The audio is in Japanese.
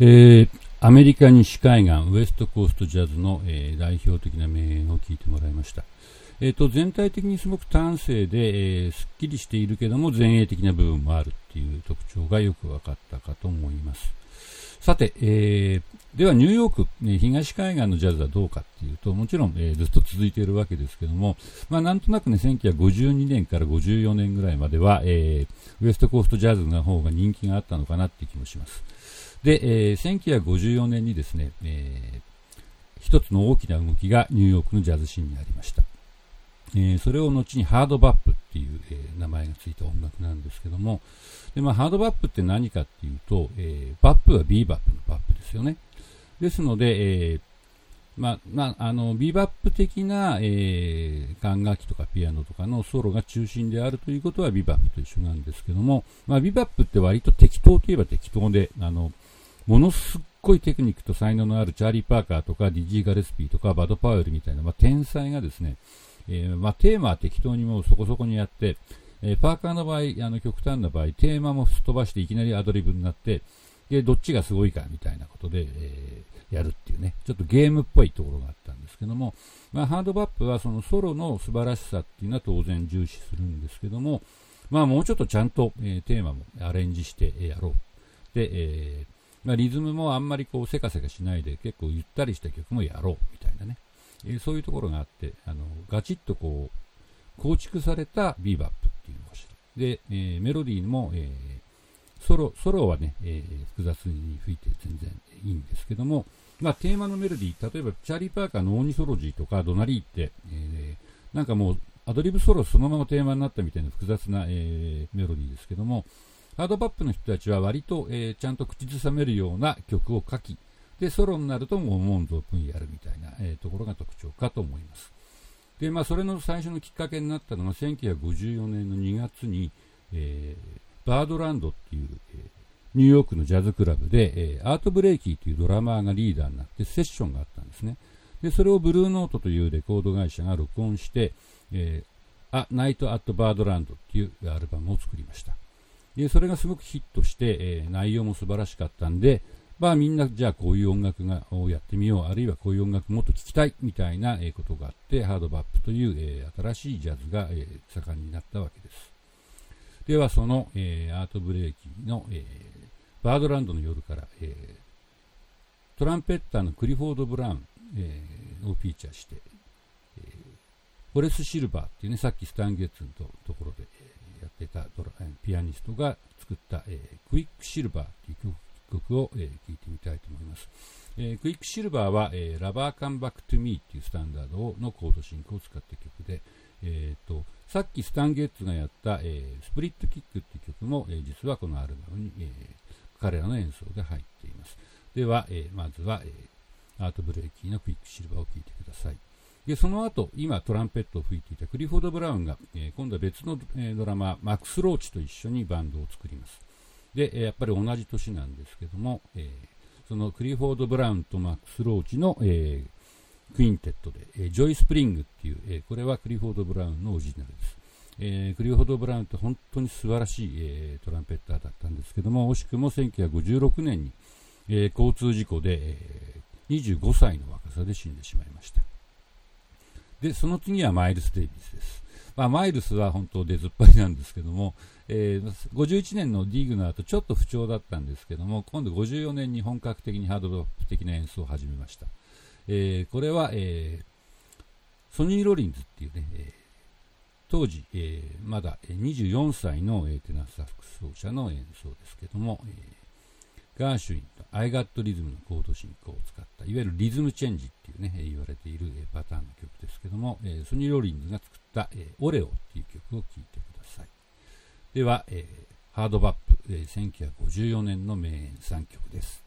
えー、アメリカ西海岸ウエストコーストジャズの、えー、代表的な名演を聞いてもらいました。えーと、全体的にすごく端正で、えー、すっきりしているけども前衛的な部分もあるっていう特徴がよく分かったかと思います。さて、えー、ではニューヨーク、ね、東海岸のジャズはどうかっていうと、もちろん、えー、ずっと続いているわけですけども、まあ、なんとなくね、1952年から54年ぐらいまでは、えー、ウエストコーストジャズの方が人気があったのかなっていう気もします。で、えー、1954年にですね、えー、一つの大きな動きがニューヨークのジャズシーンにありました。えー、それを後にハードバップっていう、えー、名前がついた音楽なんですけども、でまあ、ハードバップって何かっていうと、えー、バップはビーバップのバップですよね。ですので、えーまあ、まあ、あの、ビーバップ的な、えー、管楽器とかピアノとかのソロが中心であるということはビバップと一緒なんですけども、まあ、ビバップって割と適当といえば適当で、あの、ものすっごいテクニックと才能のあるチャーリー・パーカーとかディジー・ガレスピーとかバド・パウエルみたいな、まあ、天才がですね、えー、まあ、テーマは適当にもうそこそこにやって、えー、パーカーの場合、あの極端な場合、テーマもすっ飛ばしていきなりアドリブになって、で、どっちがすごいかみたいなことで、えー、やるっていうね、ちょっとゲームっぽいところがあったんですけども、まあ、ハードバップはそのソロの素晴らしさっていうのは当然重視するんですけども、まあ、もうちょっとちゃんと、えー、テーマもアレンジしてやろう。で、えーまあ、リズムもあんまりこうせかせかしないで結構ゆったりした曲もやろうみたいなね、えー、そういうところがあってあのガチッとこう構築されたビーバップっていうのかしらで、えー、メロディーも、えー、ソロソロはね、え複雑に吹いて全然いいんですけども、まあ、テーマのメロディー例えばチャーリー・パーカーのオーニソロジーとかドナリーって、えなんかもうアドリブソロそのままテーマになったみたいな複雑な、えメロディーですけども、ハードバップの人たちは割と、えー、ちゃんと口ずさめるような曲を書き、で、ソロになるともう思う存分やるみたいな、えー、ところが特徴かと思います。で、まあ、それの最初のきっかけになったのが1954年の2月に、えー、バードランドっていう、えー、ニューヨークのジャズクラブで、えー、アート・ブレイキーというドラマーがリーダーになってセッションがあったんですね。で、それをブルーノートというレコード会社が録音して、えー、あ、ナイト・アット・バードランドっていうアルバムを作りました。でそれがすごくヒットして、えー、内容も素晴らしかったんで、まあみんなじゃあこういう音楽がをやってみよう、あるいはこういう音楽もっと聴きたいみたいな、ことがあって、ハードバップという、えー、新しいジャズが、えー、盛んになったわけです。ではその、えー、アートブレーキの、え、バードランドの夜から、え、トランペッターのクリフォード・ブラウン、え、をフィーチャーして、え、ホレス・シルバーっていうね、さっきスタン・ゲッツのところで、やってたドラピアニストが作った、えー、クイックシルバーという曲を、えー、聴いてみたいと思います。えー、クイックシルバーは、えー、 Lover Come Back to Me っていうスタンダードのコード進行を使った曲で、えーと、さっきスタン・ゲッツがやった、えー、スプリットキックっていう曲も、えー、実はこのアルバムに、えー、彼らの演奏が入っています。では、えー、まずは、えー、アートブレイキーのクイックシルバーを聴いてください。で、その後、今トランペットを吹いていたクリフォード・ブラウンが、えー、今度は別の、え、ドラマ、マックス・ローチと一緒にバンドを作ります。で、やっぱり同じ年なんですけども、えそのクリフォード・ブラウンとマックス・ローチの、えクインテットで、えジョイ・スプリングっていう、えこれはクリフォード・ブラウンのオリジナルです。えー、クリフォード・ブラウンって本当に素晴らしい、えー、トランペッターだったんですけども、惜しくも1956年に、えー、交通事故で、え25歳の若さで死んでしまいました。で、その次はマイルス・デイビスです。まあ、マイルスは本当出ずっぱりなんですけども、えー、51年のディーグナーとちょっと不調だったんですけども、今度54年に本格的にハードロック的な演奏を始めました。えー、これは、えー、ソニー・ロリンズっていうね、えー、当時、えー、まだ24歳の、えー、テナーサックス奏者の演奏ですけども、えーガーシュウィンとアイガットリズムのコード進行を使った、いわゆるリズムチェンジね、言われているパターンの曲ですけども、ソニー・ローリンズが作ったオレオっていう曲を聴いてください。では、ハードバップ、1954年の名演3曲です。